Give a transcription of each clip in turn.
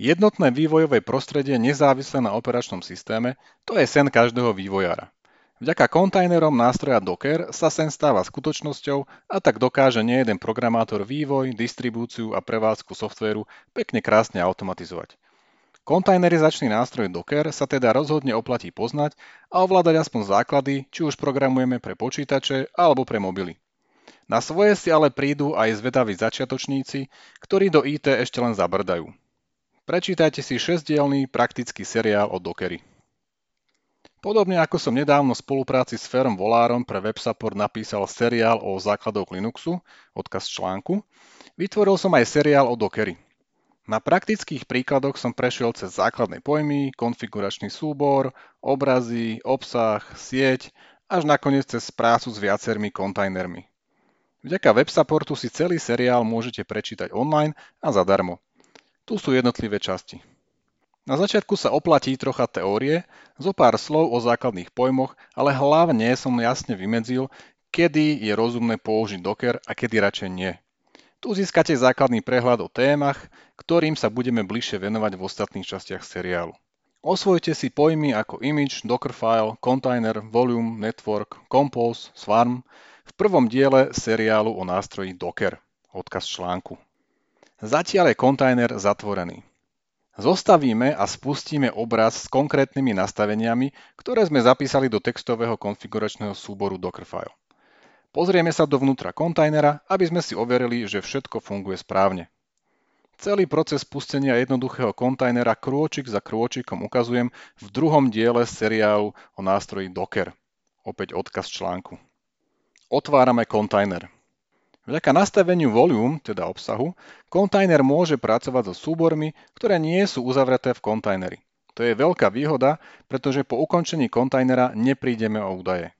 Jednotné vývojové prostredie nezávislé na operačnom systéme, to je sen každého vývojára. Vďaka kontajnerom nástroja Docker sa sen stáva skutočnosťou a tak dokáže nejeden programátor vývoj, distribúciu a prevádzku softvéru pekne krásne automatizovať. Kontajnerizačný nástroj Docker sa teda rozhodne oplatí poznať a ovládať aspoň základy, či už programujeme pre počítače alebo pre mobily. Na svoje si ale prídu aj zvedaví začiatočníci, ktorí do IT ešte len zabrdajú. Prečítajte si šesťdielný praktický seriál o Dockery. Podobne ako som nedávno v spolupráci s Ferom Volárom pre WebSupport napísal seriál o základoch Linuxu, odkaz článku, vytvoril som aj seriál o Dockery. Na praktických príkladoch som prešiel cez základné pojmy, konfiguračný súbor, obrazy, obsah, sieť, až nakoniec cez prácu s viacerými kontajnermi. Vďaka WebSupportu si celý seriál môžete prečítať online a zadarmo. Tu sú jednotlivé časti. Na začiatku sa oplatí trocha teórie, zo pár slov o základných pojmoch, ale hlavne som jasne vymedzil, kedy je rozumné použiť Docker a kedy radšej nie. Tu získate základný prehľad o témach, ktorým sa budeme bližšie venovať v ostatných častiach seriálu. Osvojte si pojmy ako image, dockerfile, container, volume, network, compose, swarm v prvom diele seriálu o nástroji Docker, odkaz článku. Zatiaľ je kontajner zatvorený. Zostavíme a spustíme obraz s konkrétnymi nastaveniami, ktoré sme zapísali do textového konfiguračného súboru Dockerfile. Pozrieme sa dovnútra kontajnera, aby sme si overili, že všetko funguje správne. Celý proces spustenia jednoduchého kontajnera krôčik za krôčikom ukazujem v druhom diele seriálu o nástroji Docker. Opäť odkaz článku. Otvárame kontajner. Vďaka nastaveniu volume, teda obsahu, kontajner môže pracovať so súbormi, ktoré nie sú uzavreté v kontajneri. To je veľká výhoda, pretože po ukončení kontajnera neprídeme o údaje.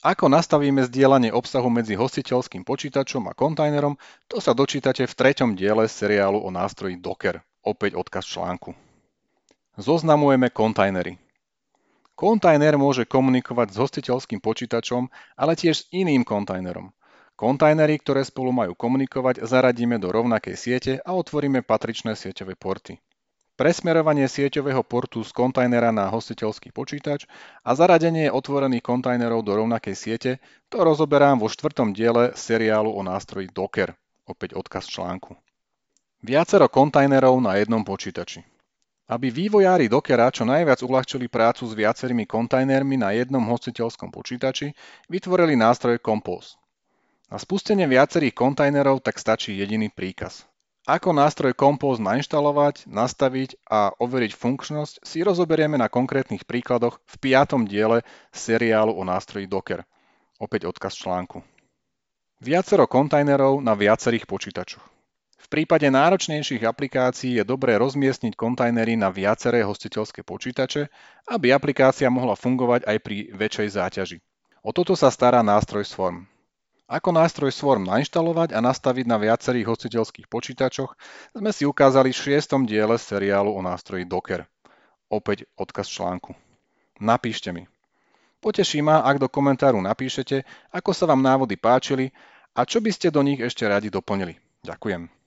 Ako nastavíme zdieľanie obsahu medzi hostiteľským počítačom a kontajnerom, to sa dočítate v treťom diele seriálu o nástroji Docker. Opäť odkaz článku. Zoznamujeme kontajnery. Kontajner môže komunikovať s hostiteľským počítačom, ale tiež s iným kontajnerom. Kontajnery, ktoré spolu majú komunikovať, zaradíme do rovnakej siete a otvoríme patričné sieťové porty. Presmerovanie sieťového portu z kontajnera na hostiteľský počítač a zaradenie otvorených kontajnerov do rovnakej siete to rozoberám vo štvrtom diele seriálu o nástroji Docker, opäť odkaz článku. Viacero kontajnerov na jednom počítači. Aby vývojári Dockera čo najviac uľahčili prácu s viacerými kontajnermi na jednom hostiteľskom počítači, vytvorili nástroj Compose. Na spustenie viacerých kontajnerov tak stačí jediný príkaz. Ako nástroj Compose nainštalovať, nastaviť a overiť funkčnosť si rozoberieme na konkrétnych príkladoch v piatom diele seriálu o nástroji Docker. Opäť odkaz článku. Viacero kontajnerov na viacerých počítačoch. V prípade náročnejších aplikácií je dobré rozmiestniť kontajnery na viaceré hostiteľské počítače, aby aplikácia mohla fungovať aj pri väčšej záťaži. O toto sa stará nástroj Swarm. Ako nástroj Swarm nainštalovať a nastaviť na viacerých hostiteľských počítačoch sme si ukázali v šiestom diele seriálu o nástroji Docker. Opäť odkaz článku. Napíšte mi. Poteší ma, ak do komentáru napíšete, ako sa vám návody páčili a čo by ste do nich ešte radi doplnili. Ďakujem.